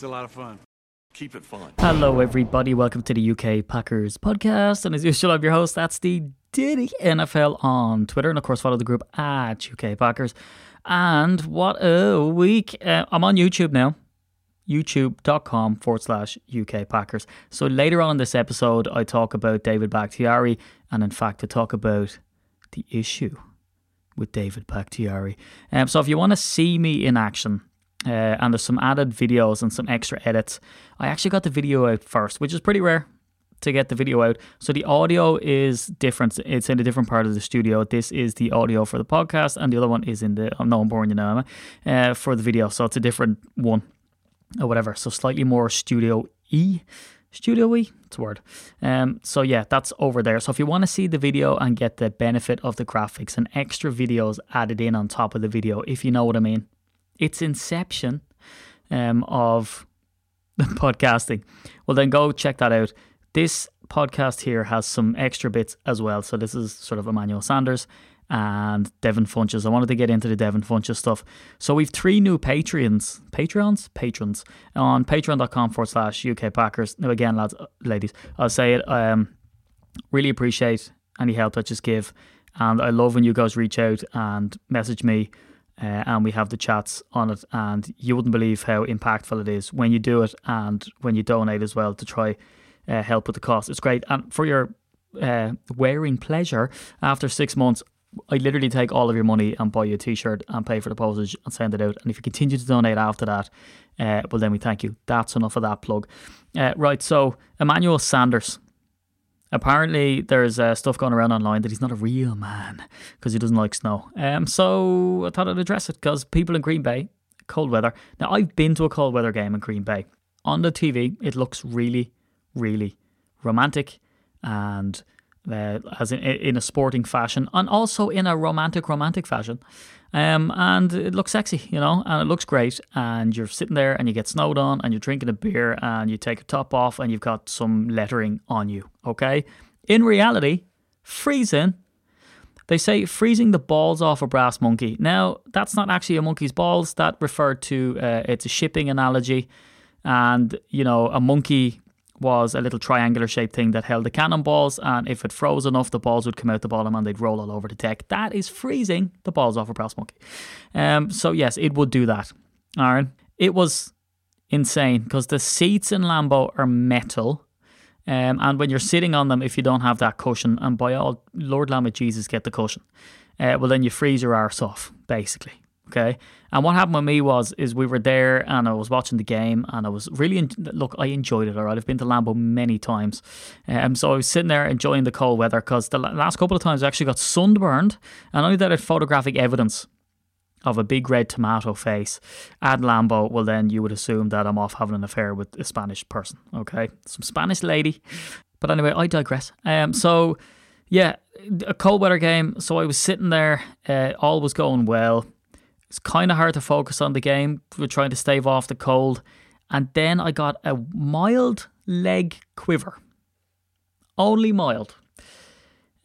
It's a lot of fun. Keep it fun. Hello, everybody. Welcome to the UK Packers podcast. And as usual, I'm your host. That's the Diddy NFL on Twitter. And of course, follow the group at UK Packers. And what a week. Uh, I'm on YouTube now. YouTube.com forward slash UK Packers. So later on in this episode, I talk about David Bakhtiari. And in fact, I talk about the issue with David Bakhtiari. Um, so if you want to see me in action, uh, and there's some added videos and some extra edits. I actually got the video out first, which is pretty rare to get the video out. So the audio is different. It's in a different part of the studio. This is the audio for the podcast, and the other one is in the. I'm boring you now, am Uh, for the video, so it's a different one or whatever. So slightly more studio e. Studio E, it's a word. Um, so yeah, that's over there. So if you want to see the video and get the benefit of the graphics and extra videos added in on top of the video, if you know what I mean, its inception um, of the podcasting. Well, then go check that out. This podcast here has some extra bits as well. So this is sort of Emmanuel Sanders and Devin Funchess. I wanted to get into the Devin Funchess stuff. So we've three new Patreons, Patreons, patrons on patreon.com forward slash UK Packers. Now again, lads, ladies, I'll say it. Um, really appreciate any help that just give. And I love when you guys reach out and message me uh, and we have the chats on it. And you wouldn't believe how impactful it is when you do it and when you donate as well to try uh, help with the cost. It's great. And for your uh, wearing pleasure, after six months, I literally take all of your money and buy you a t-shirt and pay for the postage and send it out. And if you continue to donate after that, uh, well then we thank you. That's enough of that plug. Uh, right, so Emmanuel Sanders. Apparently, there's uh, stuff going around online that he's not a real man because he doesn't like snow. Um, so I thought I'd address it because people in Green Bay, cold weather. Now I've been to a cold weather game in Green Bay. On the TV, it looks really, really romantic and uh, as in, in a sporting fashion and also in a romantic romantic fashion. Um, and it looks sexy you know and it looks great. And you're sitting there and you get snowed on and you're drinking a beer and you take your top off and you've got some lettering on you okay? In reality freezing they say freezing the balls off a brass monkey. Now that's not actually a monkey's balls. That referred to uh, it's a shipping analogy. And you know a monkey was a little triangular shaped thing that held the cannonballs, and if it froze enough, the balls would come out the bottom and they'd roll all over the deck. That is freezing the balls off a brass monkey. Um, so yes, it would do that. Aaron, it was insane because the seats in Lambeau are metal. Um, and when you're sitting on them, if you don't have that cushion, and by all Lord Lamb of Jesus, get the cushion, uh, well then you freeze your arse off, basically. Okay. And what happened with me was, is we were there and I was watching the game and I was really, look, I enjoyed it. All right. I've been to Lambeau many times. Um, so I was sitting there enjoying the cold weather because the last couple of times I actually got sunburned and only that had photographic evidence of a big red tomato face at Lambeau, well, then you would assume that I'm off having an affair with a Spanish person. Okay. Some Spanish lady. But anyway, I digress. Um, so, yeah, a cold weather game. So I was sitting there, uh, all was going well. It's kind of hard to focus on the game. We're trying to stave off the cold. And then I got a mild leg quiver. Only mild.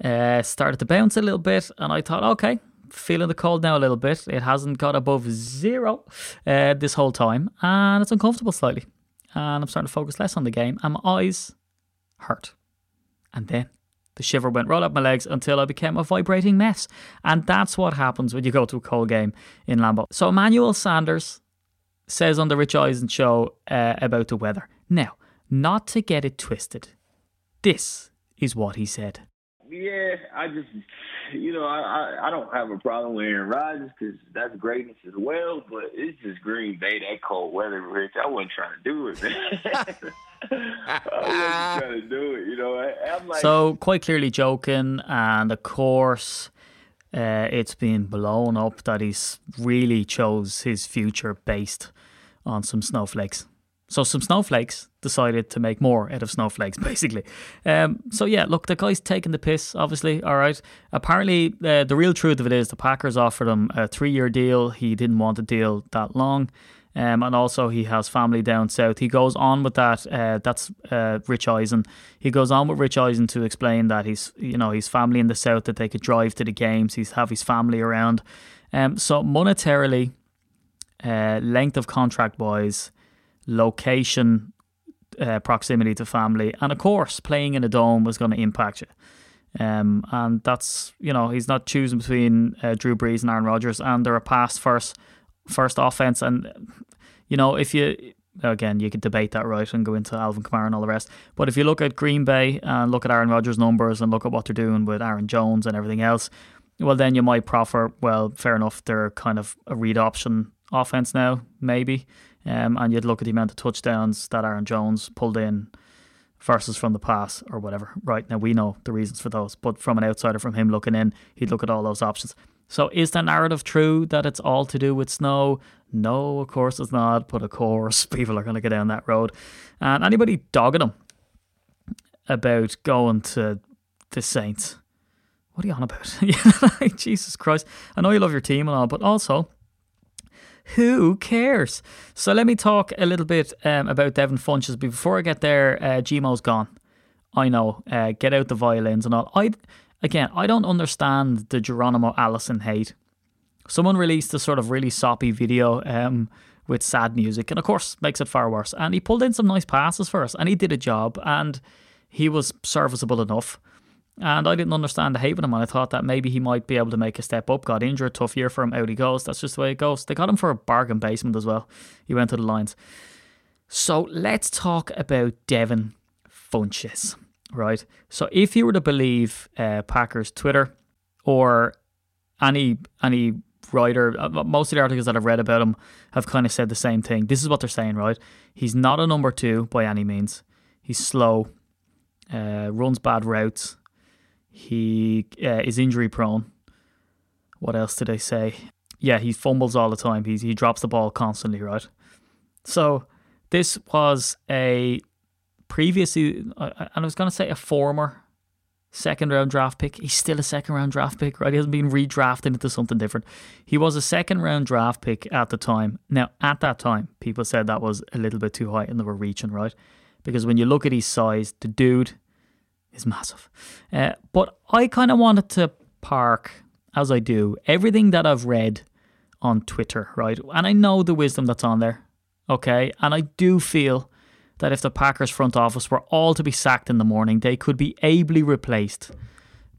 Uh, started to bounce a little bit, and I thought, okay, feeling the cold now a little bit. It hasn't got above zero uh, this whole time, and it's uncomfortable slightly. And I'm starting to focus less on the game, and my eyes hurt. And then the shiver went right up my legs until I became a vibrating mess. And that's what happens when you go to a cold game in Lambeau. So Emmanuel Sanders says on the Rich Eisen show uh, about the weather. Now, not to get it twisted, this is what he said. Yeah, I just, you know, I I, I don't have a problem with Aaron Rodgers because that's greatness as well. But it's just Green Bay, that cold weather, Rich. I wasn't trying to do it, man. I wasn't trying to do it. You know, I, I'm like, So, quite clearly joking, and of course, uh, it's been blown up that he's really chose his future based on some snowflakes. So, some snowflakes decided to make more out of snowflakes, basically. Um, so, yeah, look, the guy's taking the piss, obviously. All right. Apparently, uh, the real truth of it is the Packers offered him a three year deal. He didn't want a deal that long. Um, and also he has family down south. He goes on with that. Uh, that's uh, Rich Eisen. He goes on with Rich Eisen to explain that he's you know his family in the south that they could drive to the games. He's have his family around. Um, so monetarily, uh, length of contract wise, location, uh, proximity to family, and of course playing in a dome was going to impact you. Um, and that's you know he's not choosing between uh, Drew Brees and Aaron Rodgers, and they're a pass first first offense. And you know if you again you could debate that right and go into Alvin Kamara and all the rest, but if you look at Green Bay and look at Aaron Rodgers' numbers and look at what they're doing with Aaron Jones and everything else, well then you might proffer well fair enough they're kind of a read option offense now maybe, um, and you'd look at the amount of touchdowns that Aaron Jones pulled in versus from the pass or whatever. Right now, we know the reasons for those, but from an outsider, from him looking in, he'd look at all those options. So, is the narrative true that it's all to do with snow? No, of course it's not. But of course, people are going to go down that road. And anybody dogging him about going to the Saints, what are you on about? Jesus Christ! I know you love your team and all, but also who cares? So let me talk a little bit um, about Devin Funchess. Before I get there, uh, Gmo's gone. I know. Uh, get out the violins and all. I again, I don't understand the Geronimo Allison hate. Someone released a sort of really soppy video um, with sad music, and of course makes it far worse. And he pulled in some nice passes for us, and he did a job, and he was serviceable enough. And I didn't understand the hate with him, and I thought that maybe he might be able to make a step up. Got injured, tough year for him, out he goes. That's just the way it goes. They got him for a bargain basement as well. He went to the Lions. So let's talk about Devin Funchess, right? So if you were to believe uh, Packers Twitter or any any writer, uh, most of the articles that I've read about him have kind of said the same thing. This is what they're saying, right? He's not a number two by any means. He's slow, uh, runs bad routes he uh, is injury prone. What else did I say? Yeah, he fumbles all the time. He's, he drops the ball constantly, right? So this was a previously, and I was going to say a former second round draft pick. He's still a second round draft pick, right? He hasn't been redrafted into something different. He was a second round draft pick at the time. Now, at that time, people said that was a little bit too high and they were reaching, right? Because when you look at his size, the dude is massive. Uh, but I kind of wanted to park, as I do, everything that I've read on Twitter, right? And I know the wisdom that's on there, okay? And I do feel that if the Packers front office were all to be sacked in the morning, they could be ably replaced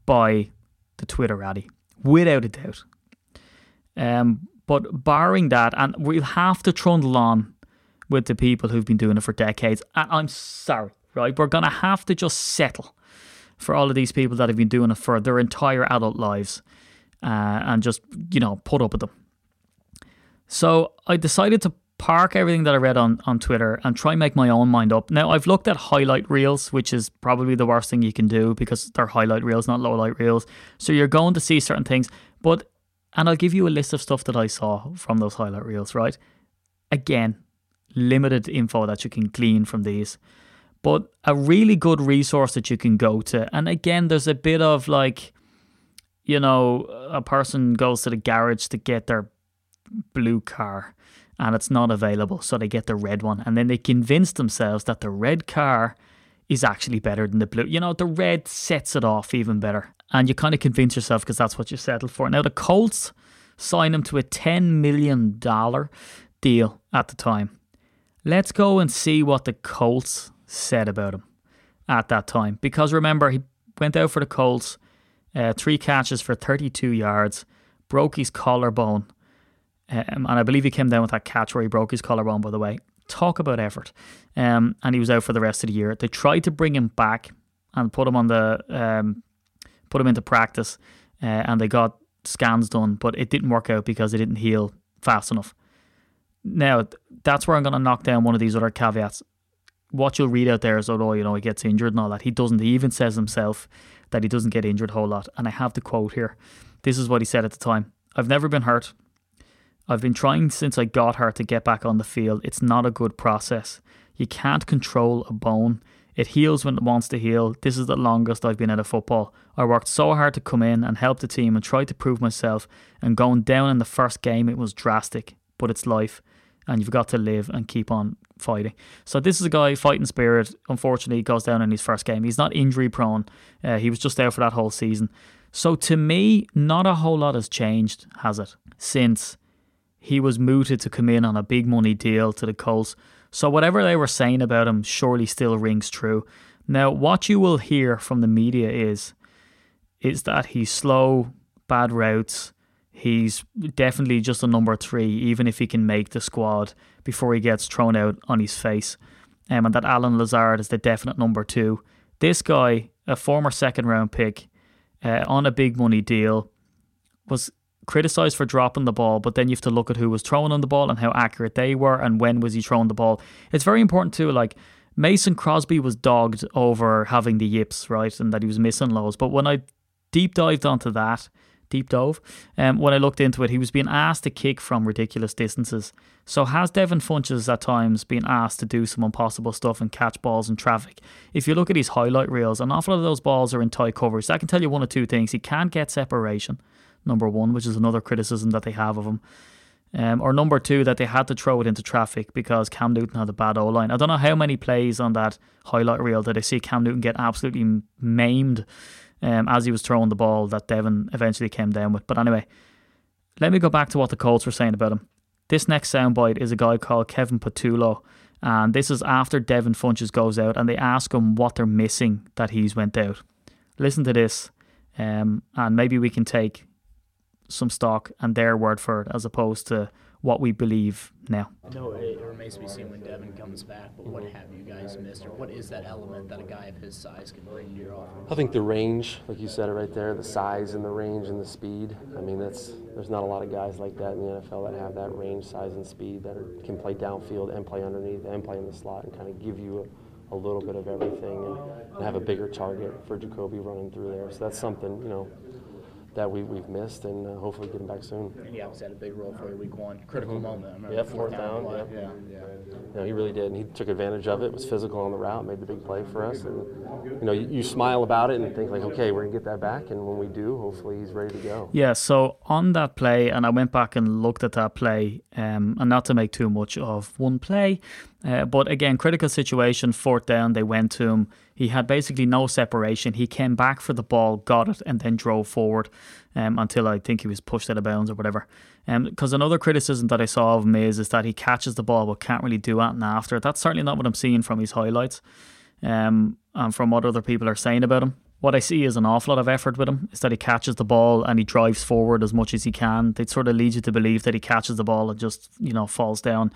by the Twitterati, without a doubt. Um, but barring that, and we'll have to trundle on with the people who've been doing it for decades. And I'm sorry, right? We're going to have to just settle for all of these people that have been doing it for their entire adult lives uh, and just, you know, put up with them. So I decided to park everything that I read on, on Twitter and try and make my own mind up. Now, I've looked at highlight reels, which is probably the worst thing you can do because they're highlight reels, not low light reels. So you're going to see certain things. But, and I'll give you a list of stuff that I saw from those highlight reels, right? Again, limited info that you can glean from these but a really good resource that you can go to. And again, there's a bit of like, you know, a person goes to the garage to get their blue car and it's not available, so they get the red one, and then they convince themselves that the red car is actually better than the blue. You know, the red sets it off even better, and you kind of convince yourself because that's what you settled for. Now, the Colts signed him to a $10 million deal at the time. Let's go and see what the Colts said about him at that time. Because remember, he went out for the Colts, uh, three catches for 32 yards, broke his collarbone. Um, and I believe he came down with that catch where he broke his collarbone, by the way. Talk about effort. Um, and he was out for the rest of the year. They tried to bring him back and put him on the um, put him into practice, uh, and they got scans done, but it didn't work out because it didn't heal fast enough. Now, that's where I'm going to knock down one of these other caveats what you'll read out there is, oh, you know, he gets injured and all that. He doesn't. He even says himself that he doesn't get injured a whole lot. And I have the quote here. This is what he said at the time I've never been hurt. I've been trying since I got hurt to get back on the field. It's not a good process. You can't control a bone. It heals when it wants to heal. This is the longest I've been out of football. I worked so hard to come in and help the team and try to prove myself. And going down in the first game, it was drastic, but it's life. And you've got to live and keep on fighting. So this is a guy fighting spirit. Unfortunately, he goes down in his first game. He's not injury prone. Uh, he was just there for that whole season. So to me, not a whole lot has changed, has it? Since he was mooted to come in on a big money deal to the Colts. So whatever they were saying about him surely still rings true. Now, what you will hear from the media is is that he's slow, bad routes. He's definitely just a number three, even if he can make the squad before he gets thrown out on his face. Um, and that Allen Lazard is the definite number two. This guy, a former second round pick, uh, on a big money deal, was criticized for dropping the ball, but then you have to look at who was throwing on the ball and how accurate they were and when was he throwing the ball. It's very important too, like Mason Crosby was dogged over having the yips, right, and that he was missing lows. But when I deep dived onto that, deep dove, um, when I looked into it, he was being asked to kick from ridiculous distances. So has Devin Funchess at times been asked to do some impossible stuff and catch balls in traffic? If you look at his highlight reels, an awful lot of those balls are in tight covers. I can tell you one or two things. He can't get separation, number one, which is another criticism that they have of him. Um, or number two, that they had to throw it into traffic because Cam Newton had a bad O line. I don't know how many plays on that highlight reel that I see Cam Newton get absolutely maimed um, as he was throwing the ball that Devin eventually came down with. But anyway, let me go back to what the Colts were saying about him. This next soundbite is a guy called Kevin Patullo, and this is after Devin Funchess goes out, and they ask him what they're missing that he's went out. Listen to this, um, and maybe we can take some stock and their word for it as opposed to what we believe now. No, it remains to be seen when Devin comes back, but what have you guys missed, or what is that element that a guy of his size can bring to your offense? I think the range, like you said it right there, the size and the range and the speed. I mean, that's there's not a lot of guys like that in the NFL that have that range, size, and speed that are, can play downfield and play underneath and play in the slot and kind of give you a, a little bit of everything and, and have a bigger target for Jacoby running through there. So that's something you know that we, we've missed, and uh, hopefully get him back soon. And he obviously had a big role for you week one, critical moment. I remember Yeah, the fourth down, play. yeah. yeah, yeah. You know, he really did, and he took advantage of it. Was physical on the route, made the big play for us, and you know, you, you smile about it and think like, okay, we're gonna get that back, and when we do, hopefully he's ready to go. Yeah, so on that play, and I went back and looked at that play, um, and not to make too much of one play, uh, but again, critical situation, fourth down, they went to him. He had basically no separation. He came back for the ball, got it, and then drove forward um, until I think he was pushed out of bounds or whatever. Because um, another criticism that I saw of him is, is that he catches the ball but can't really do anything after. That's certainly not what I'm seeing from his highlights um, and from what other people are saying about him. What I see is an awful lot of effort with him is that he catches the ball and he drives forward as much as he can. They sort of lead you to believe that he catches the ball and just, you know, falls down.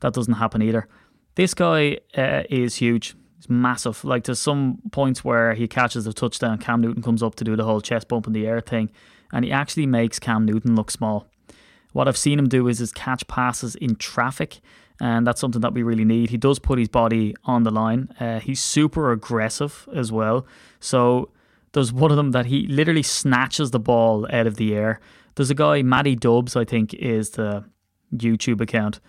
That doesn't happen either. This guy uh, is huge. He's massive. Like to some points where he catches a touchdown, Cam Newton comes up to do the whole chest bump in the air thing, and he actually makes Cam Newton look small. What I've seen him do is, is catch passes in traffic, and that's something that we really need. He does put his body on the line. Uh, he's super aggressive as well. So there's one of them that he literally snatches the ball out of the air. There's a guy, Matty Dubs, I think, is the YouTube account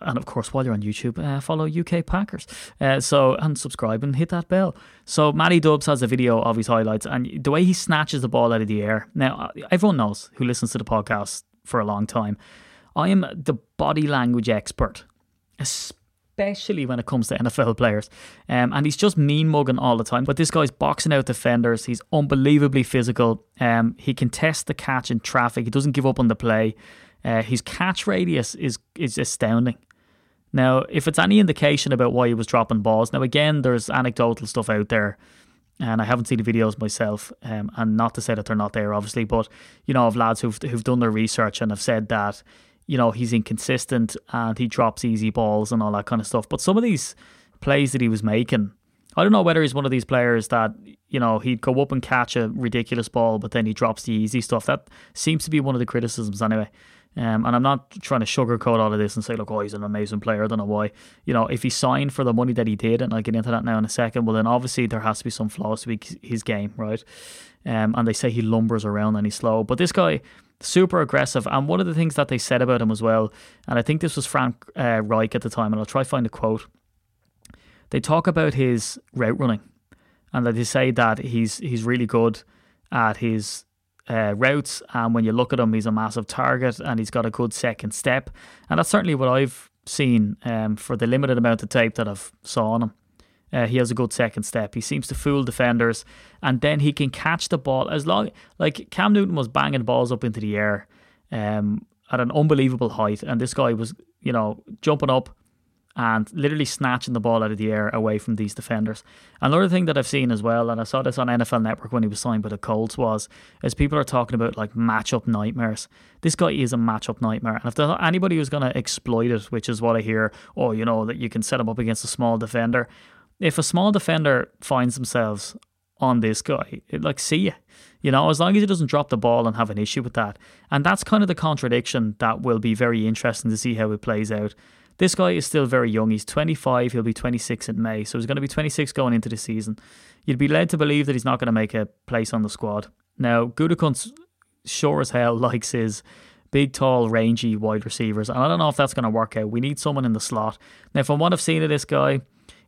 and of course, while you're on YouTube, uh, follow UK Packers. Uh, so and subscribe and hit that bell. So Matty Dubs has a video of his highlights and the way he snatches the ball out of the air. Now, everyone knows who listens to the podcast for a long time. I am the body language expert, especially when it comes to NFL players. Um, and he's just mean mugging all the time. But this guy's boxing out defenders. He's unbelievably physical. Um, he can test the catch in traffic. He doesn't give up on the play. Uh, his catch radius is is astounding. Now, if it's any indication about why he was dropping balls, now again, there's anecdotal stuff out there, and I haven't seen the videos myself, um, and not to say that they're not there, obviously, but you know, of lads who've who've done their research and have said that, you know, he's inconsistent and he drops easy balls and all that kind of stuff. But some of these plays that he was making, I don't know whether he's one of these players that you know he'd go up and catch a ridiculous ball, but then he drops the easy stuff. That seems to be one of the criticisms anyway. Um, and I'm not trying to sugarcoat all of this and say, look, oh, he's an amazing player. I don't know why. You know, if he signed for the money that he did, and I'll get into that now in a second, well, then obviously there has to be some flaws to his game, right? Um, and they say he lumbers around and he's slow. But this guy, super aggressive. And one of the things that they said about him as well, and I think this was Frank uh, Reich at the time, and I'll try find a quote. They talk about his route running, and that they say that he's he's really good at his uh, routes. And when you look at him, he's a massive target and he's got a good second step. And that's certainly what I've seen um, for the limited amount of tape that I've saw on him. Uh, he has a good second step. He seems to fool defenders, and then he can catch the ball as long like Cam Newton was banging balls up into the air um, at an unbelievable height, and this guy was you know jumping up and literally snatching the ball out of the air away from these defenders. Another thing that I've seen as well, and I saw this on NFL Network when he was signed by the Colts, was as people are talking about like matchup nightmares. This guy is a matchup nightmare, and if there's anybody who's going to exploit it, which is what I hear, oh, you know that you can set him up against a small defender if a small defender finds themselves on this guy, it, like, see ya. You know, as long as he doesn't drop the ball and have an issue with that. And that's kind of the contradiction that will be very interesting to see how it plays out. This guy is still very young. He's 25. He'll be 26 in May. So he's going to be 26 going into the season. You'd be led to believe that he's not going to make a place on the squad. Now, Gutekunst sure as hell likes his big, tall, rangy wide receivers. And I don't know if that's going to work out. We need someone in the slot. Now, from what I've seen of this guy,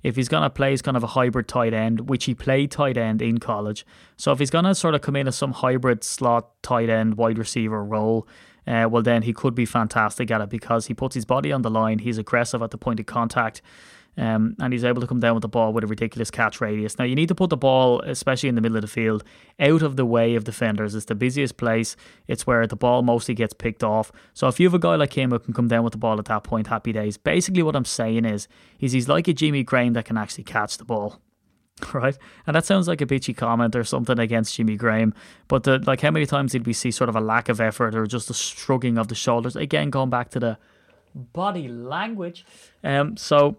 if he's going to play as kind of a hybrid tight end, which he played tight end in college. So if he's going to sort of come in as some hybrid slot tight end wide receiver role, uh, well, then he could be fantastic at it because he puts his body on the line. He's aggressive at the point of contact. Um, and he's able to come down with the ball with a ridiculous catch radius. Now, you need to put the ball, especially in the middle of the field, out of the way of defenders. It's the busiest place. It's where the ball mostly gets picked off. So, if you have a guy like him who can come down with the ball at that point, happy days. Basically, what I'm saying is, is he's like a Jimmy Graham that can actually catch the ball. Right, and that sounds like a bitchy comment or something against Jimmy Graham, but the, like, how many times did we see sort of a lack of effort or just a shrugging of the shoulders? Again, going back to the body language. Um, so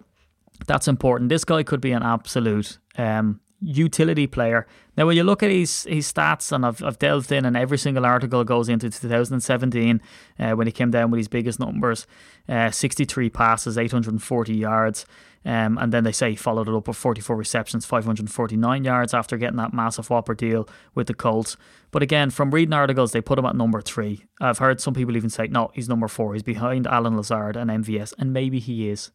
that's important. This guy could be an absolute um, utility player. Now, when you look at his his stats, and I've, I've delved in, and every single article goes into 2017 uh, when he came down with his biggest numbers uh, 63 passes, 840 yards. Um, and then they say he followed it up with 44 receptions, 549 yards after getting that massive whopper deal with the Colts. But again, from reading articles, they put him at number three. I've heard some people even say, no, he's number four. He's behind Allen Lazard and MVS, and maybe he is.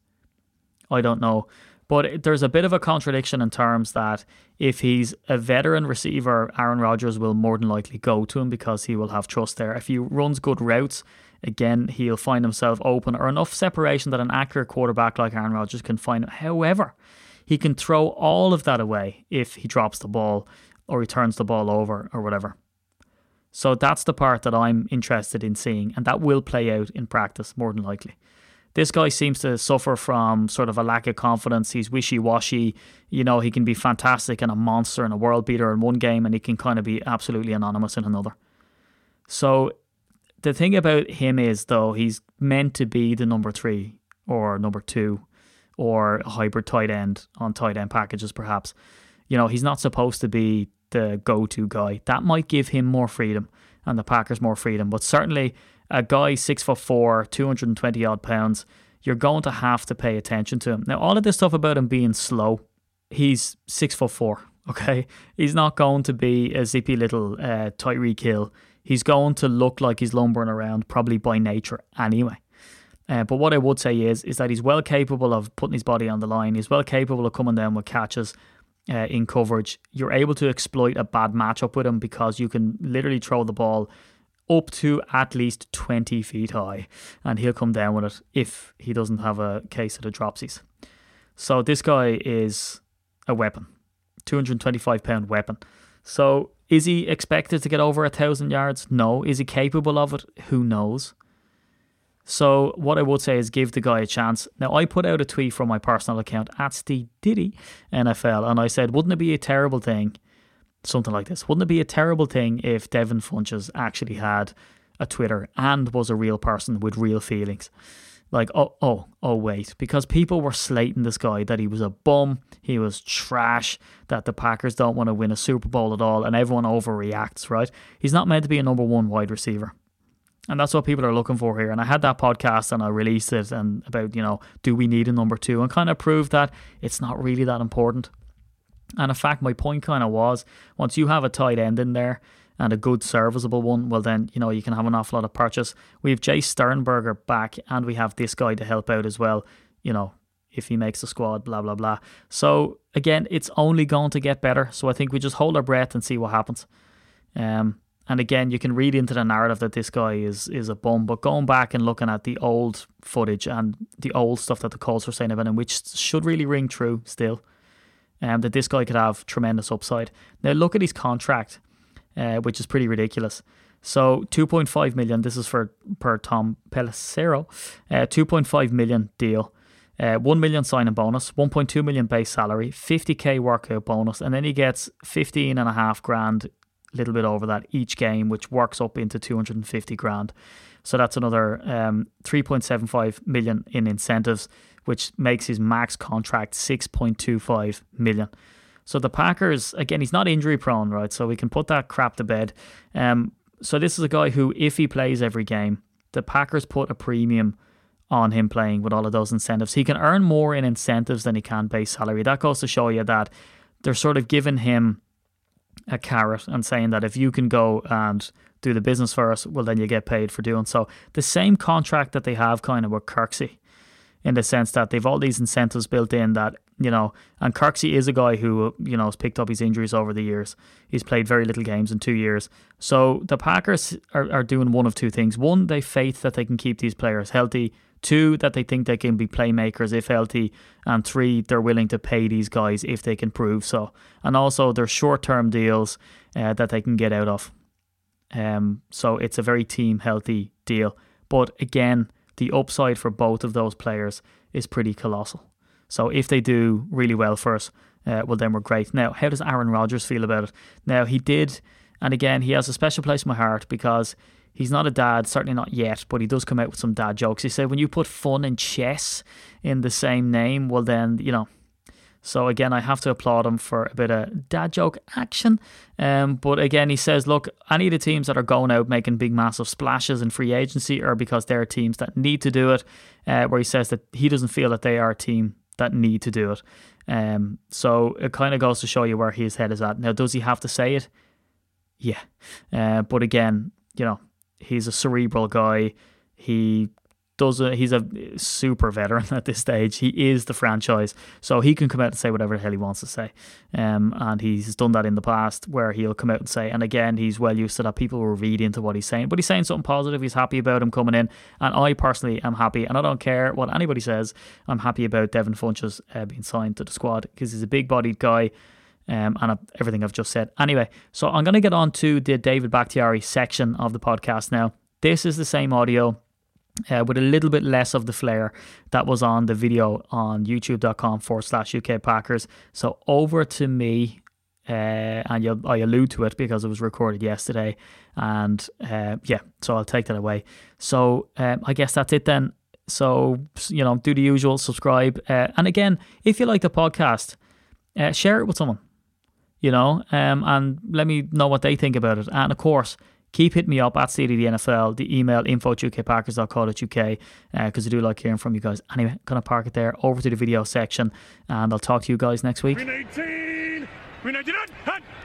I don't know. But there's a bit of a contradiction in terms that if he's a veteran receiver, Aaron Rodgers will more than likely go to him because he will have trust there. If he runs good routes, again, he'll find himself open or enough separation that an accurate quarterback like Aaron Rodgers can find him. However, he can throw all of that away if he drops the ball or he turns the ball over or whatever. So that's the part that I'm interested in seeing, and that will play out in practice more than likely. This guy seems to suffer from sort of a lack of confidence. He's wishy washy. You know, he can be fantastic and a monster and a world beater in one game, and he can kind of be absolutely anonymous in another. So the thing about him is, though, he's meant to be the number three or number two or a hybrid tight end on tight end packages, perhaps. You know, he's not supposed to be the go to guy. That might give him more freedom and the Packers more freedom, but certainly a guy six foot four, 220 odd pounds, you're going to have to pay attention to him. Now, all of this stuff about him being slow, he's six foot four. Okay, he's not going to be a zippy little uh, Tyreek. He's going to look like he's lumbering around, probably by nature anyway. Uh, but what I would say is, is that he's well capable of putting his body on the line. He's well capable of coming down with catches uh, in coverage. You're able to exploit a bad matchup with him because you can literally throw the ball up to at least 20 feet high, and he'll come down with it if he doesn't have a case of the dropsies. So this guy is a weapon, 225 pound weapon. So is he expected to get over a thousand yards? No. Is he capable of it? Who knows? So what I would say is give the guy a chance. Now I put out a tweet from my personal account at Steve Diddy NFL, and I said, wouldn't it be a terrible thing something like this. Wouldn't it be a terrible thing if Devin Funchess actually had a Twitter and was a real person with real feelings? Like, oh, oh, oh, wait, because people were slating this guy that he was a bum, he was trash, that the Packers don't want to win a Super Bowl at all, and everyone overreacts, right? He's not meant to be a number one wide receiver. And that's what people are looking for here. And I had that podcast and I released it and about, you know, do we need a number two? And kind of proved that it's not really that important. And in fact, my point kind of was once you have a tight end in there and a good serviceable one, well, then, you know, you can have an awful lot of purchase. We have Jace Sternberger back and we have this guy to help out as well, you know, if he makes the squad, blah, blah, blah. So, again, it's only going to get better. So I think we just hold our breath and see what happens. Um, and again, you can read into the narrative that this guy is is a bum. But going back and looking at the old footage and the old stuff that the Colts were saying about him, which should really ring true still, um, that this guy could have tremendous upside. Now look at his contract, uh, which is pretty ridiculous. So 2.5 million. This is for per Tom Pelissero. Uh, 2.5 million deal. Uh, 1 million signing bonus, 1.2 million base salary, 50k workout bonus, and then he gets 15 and a half grand little bit over that each game, which works up into 250 grand. So that's another um, 3.75 million in incentives, which makes his max contract 6.25 million. So the Packers, again, he's not injury prone, right? So we can put that crap to bed. Um, so this is a guy who, if he plays every game, the Packers put a premium on him playing with all of those incentives. He can earn more in incentives than he can base salary. That goes to show you that they're sort of giving him a carrot and saying that if you can go and do the business for us, well, then you get paid for doing so. The same contract that they have kind of with Kirksey in the sense that they've all these incentives built in that, you know, and Kirksey is a guy who, you know, has picked up his injuries over the years. He's played very little games in two years. So the Packers are, are doing one of two things. One, they faith that they can keep these players healthy Two, that they think they can be playmakers if healthy. And three, they're willing to pay these guys if they can prove so. And also, there's short term deals uh, that they can get out of. Um, so it's a very team healthy deal. But again, the upside for both of those players is pretty colossal. So if they do really well for us, uh, well, then we're great. Now, how does Aaron Rodgers feel about it? Now, he did, and again, he has a special place in my heart because He's not a dad, certainly not yet, but he does come out with some dad jokes. He said, when you put fun and chess in the same name, well, then, you know. So again, I have to applaud him for a bit of dad joke action. Um, but again, he says, look, any of the teams that are going out making big, massive splashes in free agency are because they're teams that need to do it. Uh, where he says that he doesn't feel that they are a team that need to do it. Um, so it kind of goes to show you where his head is at. Now, does he have to say it? Yeah. Uh, but again, you know, he's a cerebral guy. He does he's a super veteran at this stage. He is the franchise, so he can come out and say whatever the hell he wants to say. Um, and he's done that in the past, where he'll come out and say, and again, he's well used to that. People will read into what he's saying, but he's saying something positive. He's happy about him coming in, and I personally am happy, and I don't care what anybody says. I'm happy about Devin Funchess uh, being signed to the squad because he's a big-bodied guy. Um, and everything I've just said. Anyway, so I'm going to get on to the David Bakhtiari section of the podcast now. This is the same audio. Uh, with a little bit less of the flair that was on the video on youtube.com forward slash UK Packers. So over to me, uh, and I allude to it because it was recorded yesterday. And uh, yeah, so I'll take that away. So um, I guess that's it then. So, you know, do the usual, subscribe. Uh, and again, if you like the podcast, uh, share it with someone you know, um, and let me know what they think about it. And of course, keep hitting me up at City the NFL, the email info at ukpackers.co.uk because uh, I do like hearing from you guys. Anyway, gonna park it there over to the video section, and I'll talk to you guys next week.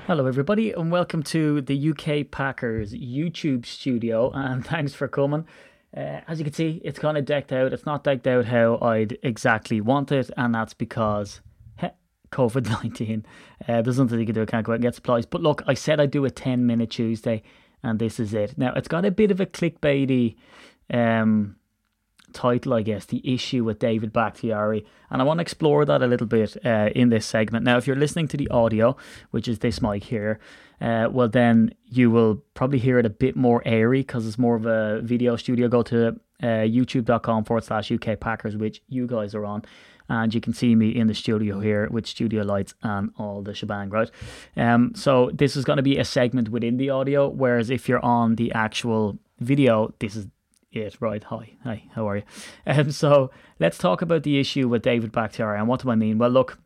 Hello, everybody, and welcome to the UK Packers YouTube studio, and thanks for coming. Uh, as you can see, it's kind of decked out. It's not decked out how I'd exactly want it, and that's because COVID 19. Uh, there's nothing you can do. I can't go out and get supplies. But look, I said I'd do a 10 minute Tuesday, and this is it. Now, it's got a bit of a clickbaity um, title, I guess, The Issue with David Bakhtiari. And I want to explore that a little bit uh, in this segment. Now, if you're listening to the audio, which is this mic here, uh, well, then you will probably hear it a bit more airy because it's more of a video studio. Go to uh, youtube.com forward slash UK Packers, which you guys are on and you can see me in the studio here with studio lights and all the shebang, right? Um, so this is going to be a segment within the audio, whereas if you're on the actual video, this is it, right? Hi, hi, how are you? Um, so let's talk about the issue with David Bakhtiari, and what do I mean? Well, look,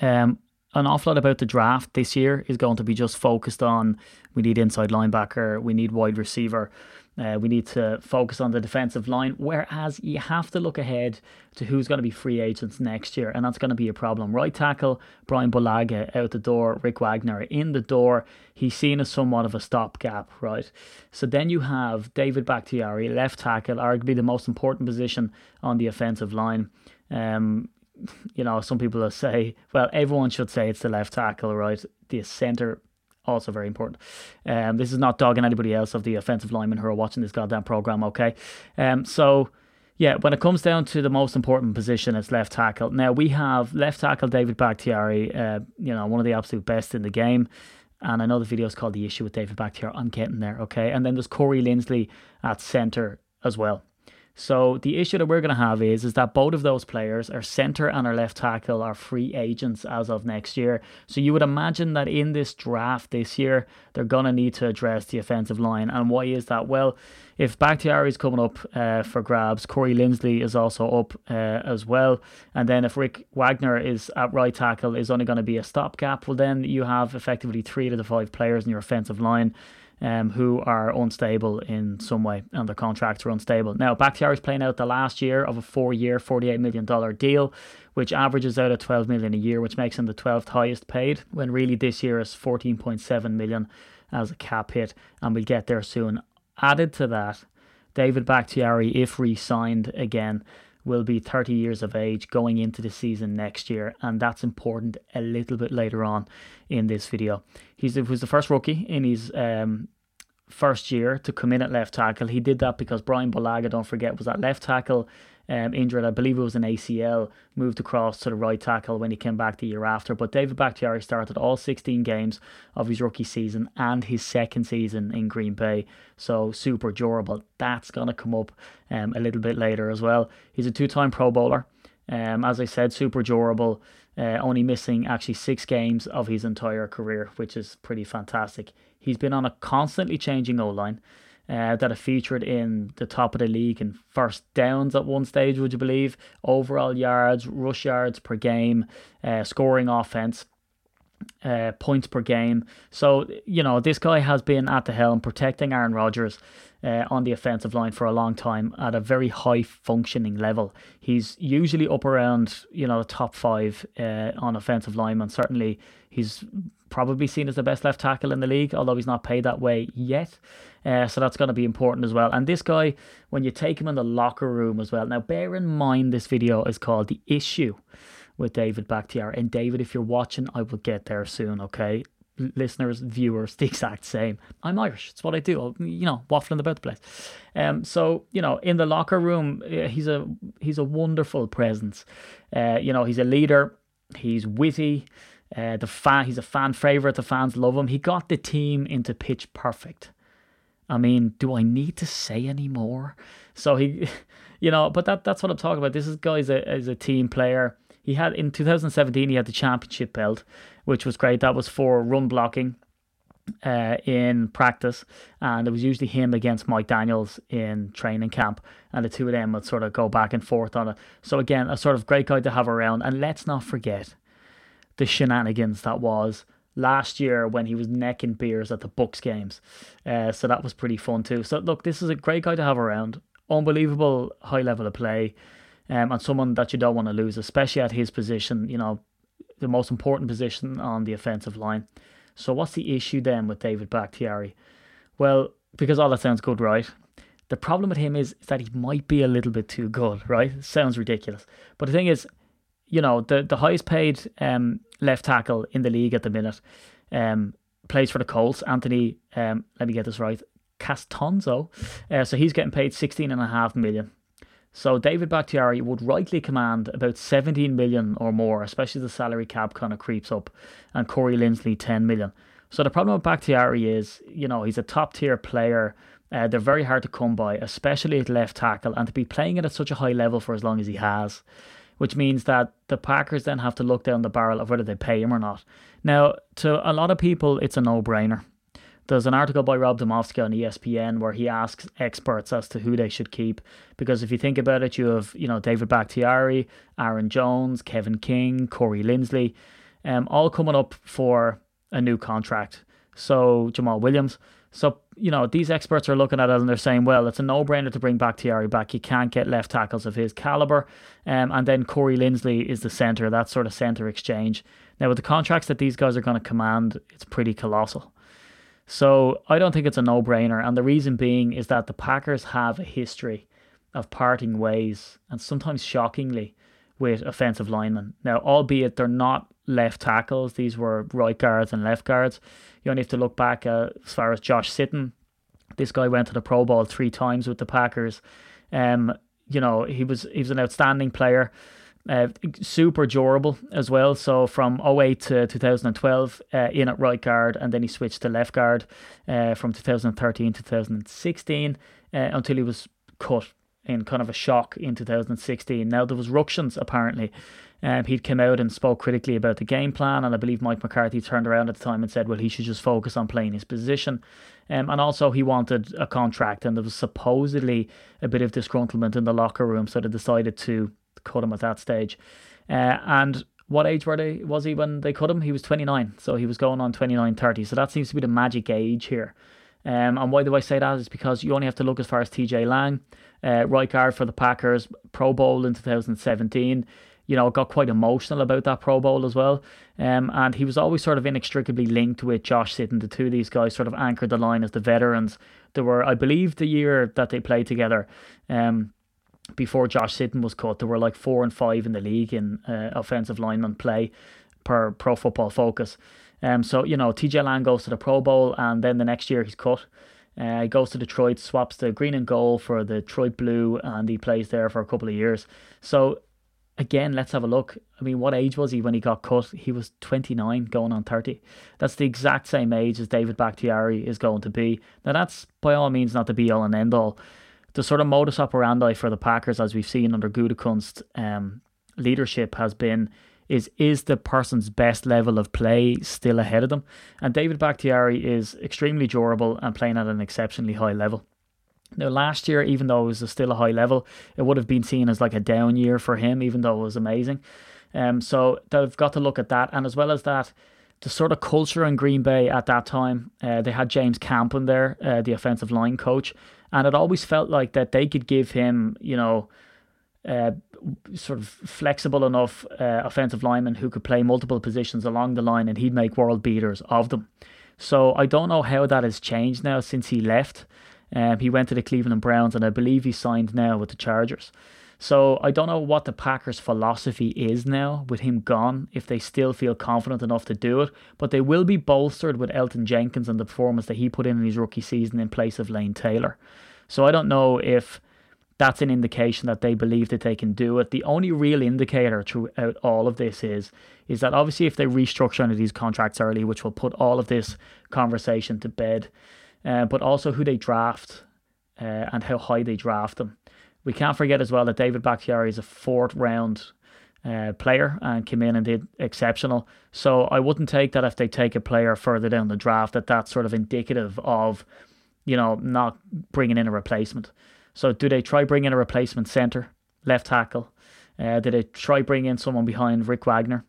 um, an awful lot about the draft this year is going to be just focused on we need inside linebacker, we need wide receiver. Uh, we need to focus on the defensive line, whereas you have to look ahead to who's going to be free agents next year, and that's going to be a problem. Right tackle, Brian Bulaga out the door, Rick Wagner in the door. He's seen as somewhat of a stopgap, right? So then you have David Bakhtiari, left tackle, arguably the most important position on the offensive line. Um, you know, some people say, well, everyone should say it's the left tackle, right? The centre also very important. Um, this is not dogging anybody else of the offensive linemen who are watching this goddamn program. Okay, um, so yeah, when it comes down to the most important position, it's left tackle. Now we have left tackle David Bakhtiari, uh, you know, one of the absolute best in the game. And I know the video is called The Issue with David Bakhtiari. I'm getting there, okay? And then there's Corey Linsley at centre as well. So the issue that we're going to have is is that both of those players, our centre and our left tackle, are free agents as of next year. So you would imagine that in this draft this year, they're going to need to address the offensive line. And why is that? Well, if Bakhtiari is coming up uh, for grabs, Corey Linsley is also up uh, as well. And then if Rick Wagner is at right tackle, is only going to be a stopgap. Well, then you have effectively three of the five players in your offensive line um, who are unstable in some way and their contracts are unstable. Now, Bakhtiari is playing out the last year of a four year, $48 million deal, which averages out at 12 million a year, which makes him the 12th highest paid, when really this year is 14.7 million as a cap hit, and we'll get there soon. Added to that, David Bakhtiari, if re signed again, will be 30 years of age going into the season next year, and that's important a little bit later on in this video. He's he was the first rookie in his um, first year to come in at left tackle. He did that because Brian Bulaga, don't forget, was at left tackle um, injured. I believe it was an ACL, moved across to the right tackle when he came back the year after. But David Bakhtiari started all 16 games of his rookie season and his second season in Green Bay. So super durable. That's going to come up um, a little bit later as well. He's a two time Pro Bowler. Um, as I said, super durable. Uh, only missing actually six games of his entire career, which is pretty fantastic. He's been on a constantly changing O line uh, that have featured in the top of the league in first downs at one stage, would you believe? Overall yards, rush yards per game, uh, scoring offense. Uh, points per game. So, you know, this guy has been at the helm protecting Aaron Rodgers uh, on the offensive line for a long time at a very high functioning level. He's usually up around, you know, the top five uh, on offensive linemen. Certainly, he's probably seen as the best left tackle in the league, although he's not paid that way yet. Uh, so that's going to be important as well. And this guy, when you take him in the locker room as well. Now, bear in mind, this video is called The Issue with David Bakhtiari. And David, if you're watching, I will get there soon, okay? listeners, viewers, the exact same. I'm Irish. It's what I do. i you know, waffling about the place. Um, so you know, in the locker room, uh, he's a he's a wonderful presence. Uh, you know, he's a leader. He's witty. Uh, the fan, he's a fan favorite. The fans love him. He got the team into pitch perfect. I mean, do I need to say any more? So he, you know, but that that's what I'm talking about. This is guy's a is a team player. He had in 2017 he had the championship belt, which was great. That was for run blocking uh, in practice, and it was usually him against Mike Daniels in training camp, and the two of them would sort of go back and forth on it. So again, a sort of great guy to have around. And let's not forget the shenanigans that was last year when he was necking beers at the Bucks games. Uh, so that was pretty fun too. So look, this is a great guy to have around. Unbelievable high level of play, um, and someone that you don't want to lose, especially at his position. You know, the most important position on the offensive line. So what's the issue then with David Bakhtiari? Well, because all that sounds good, right? The problem with him is, that he might be a little bit too good, right? Sounds ridiculous. But the thing is, you know, the, the highest paid um, left tackle in the league at the minute um, plays for the Colts. Anthony, um, let me get this right, Castonzo. Uh, so he's getting paid sixteen and a half million. So David Bakhtiari would rightly command about 17 million or more, especially as the salary cap kind of creeps up, and Corey Linsley 10 million. So the problem with Bakhtiari is, you know, he's a top tier player. Uh, they're very hard to come by, especially at left tackle, and to be playing it at such a high level for as long as he has which means that the Packers then have to look down the barrel of whether they pay him or not. Now, to a lot of people, it's a no brainer. There's an article by Rob Demovsky on ESPN where he asks experts as to who they should keep. Because if you think about it, you have, you know, David Bakhtiari, Aaron Jones, Kevin King, Corey Linsley, um, all coming up for a new contract. So Jamaal Williams. So, you know, these experts are looking at it and they're saying, well, it's a no brainer to bring Bakhtiari back. You can't get left tackles of his caliber. Um, and then Corey Linsley is the centre, that sort of centre exchange. Now, with the contracts that these guys are going to command, it's pretty colossal. So I don't think it's a no brainer. And the reason being is that the Packers have a history of parting ways, and sometimes shockingly, with offensive linemen. Now, albeit they're not left tackles, these were right guards and left guards. You only have to look back uh, as far as Josh Sitton. This guy went to the Pro Bowl three times with the Packers. Um, you know, he was he was an outstanding player. Uh, super durable as well. So from 08 to 2012 uh, in at right guard, and then he switched to left guard uh, from 2013 to 2016 uh, until he was cut in kind of a shock in 2016. Now there was ructions apparently. Um, he'd come out and spoke critically about the game plan, and I believe Mike McCarthy turned around at the time and said, "Well, he should just focus on playing his position." Um, and also, he wanted a contract, and there was supposedly a bit of disgruntlement in the locker room, so they decided to cut him at that stage. Uh, and what age were they? Was he when they cut him? He was 29, so he was going on 29, 30. So that seems to be the magic age here. Um, and why do I say that? Is because you only have to look as far as TJ Lang, uh, right for the Packers, Pro Bowl in 2017. You know, got quite emotional about that Pro Bowl as well. Um, and he was always sort of inextricably linked with Josh Sitton. The two of these guys sort of anchored the line as the veterans. There were, I believe, the year that they played together. Um, before Josh Sitton was cut, there were like four and five in the league in uh, offensive lineman play per Pro Football Focus. Um, so you know, TJ Lang goes to the Pro Bowl, and then the next year he's cut. Uh, he goes to Detroit, swaps the green and gold for the Detroit blue, and he plays there for a couple of years. So again, let's have a look. I mean, what age was he when he got cut? He was 29, going on 30. That's the exact same age as David Bakhtiari is going to be. Now, that's by all means not the be all and end all the sort of modus operandi for the Packers, as we've seen under Gutekunst um, leadership, has been is is the person's best level of play still ahead of them? And David Bakhtiari is extremely durable and playing at an exceptionally high level. Now, last year, even though it was still a high level, it would have been seen as like a down year for him, even though it was amazing. Um, so they've got to look at that, and as well as that, the sort of culture in Green Bay at that time. Uh, they had James Campen there, uh, the offensive line coach, and it always felt like that they could give him, you know, uh, sort of flexible enough uh, offensive lineman who could play multiple positions along the line, and he'd make world beaters of them. So I don't know how that has changed now since he left. Um, he went to the Cleveland Browns, and I believe he signed now with the Chargers. So I don't know what the Packers' philosophy is now with him gone, if they still feel confident enough to do it. But they will be bolstered with Elgton Jenkins and the performance that he put in in his rookie season in place of Lane Taylor. So I don't know if that's an indication that they believe that they can do it. The only real indicator throughout all of this is is that obviously if they restructure under these contracts early, which will put all of this conversation to bed, uh, but also who they draft uh, and how high they draft them. We can't forget as well that David Bakhtiari is a fourth round uh, player and came in and did exceptional. So I wouldn't take that if they take a player further down the draft that that's sort of indicative of, you know, not bringing in a replacement. So do they try bringing a replacement center, left tackle? Uh, did they try bring in someone behind Rick Wagner?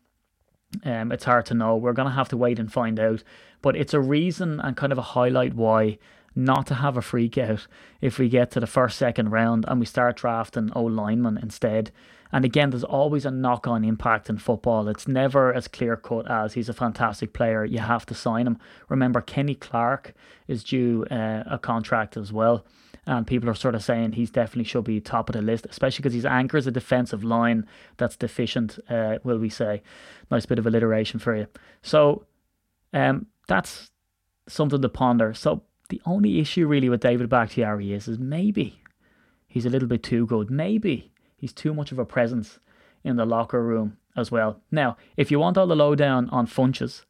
Um, it's hard to know. We're going to have to wait and find out. But it's a reason and kind of a highlight why not to have a freak out if we get to the first, second round and we start drafting O linemen instead. And again, there's always a knock on impact in football. It's never as clear cut as he's a fantastic player. You have to sign him. Remember, Kenny Clark is due uh, a contract as well. And people are sort of saying he's definitely should be top of the list, especially because he's anchors a defensive line that's deficient, uh, will we say. Nice bit of alliteration for you. So um, that's something to ponder. So the only issue really with David Bakhtiari is, is maybe he's a little bit too good. Maybe he's too much of a presence in the locker room as well. Now, if you want all the lowdown on Funchess,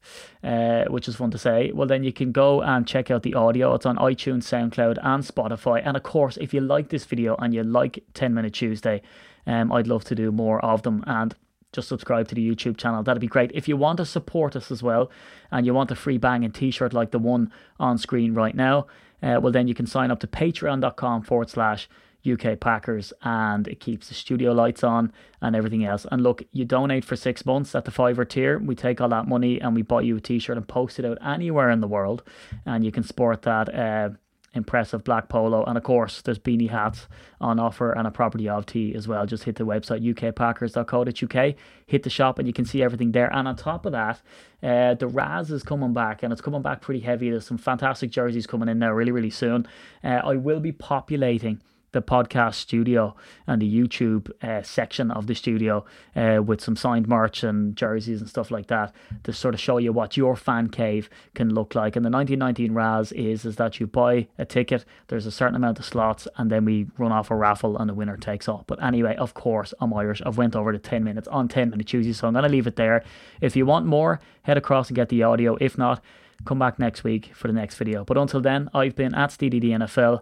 uh, which is fun to say, well, then you can go and check out the audio. It's on iTunes, SoundCloud, and Spotify. And of course, if you like this video and you like 10 Minute Tuesday, um, I'd love to do more of them. And just subscribe to the YouTube channel. That'd be great. If you want to support us as well and you want a free banging t shirt like the one on screen right now, uh, well, then you can sign up to patreon.com forward slash UK Packers and it keeps the studio lights on and everything else. And look, you donate for six months at the fiver tier. We take all that money and we buy you a t shirt and post it out anywhere in the world. And you can sport that. Uh, impressive black polo. And of course, there's beanie hats on offer and a property of tea as well. Just hit the website ukpackers.co.uk, hit the shop, and you can see everything there. And on top of that, uh, the Raz is coming back and it's coming back pretty heavy. There's some fantastic jerseys coming in now really, really soon. Uh, I will be populating the podcast studio and the YouTube uh, section of the studio uh, with some signed merch and jerseys and stuff like that to sort of show you what your fan cave can look like. And the 1919 Raz is is that you buy a ticket, there's a certain amount of slots, and then we run off a raffle and the winner takes all. But anyway, of course, I'm Irish. I've went over the 10 minutes on 10 minute Tuesday, so I'm going to leave it there. If you want more, head across and get the audio. If not, come back next week for the next video. But until then, I've been at SteeDD NFL,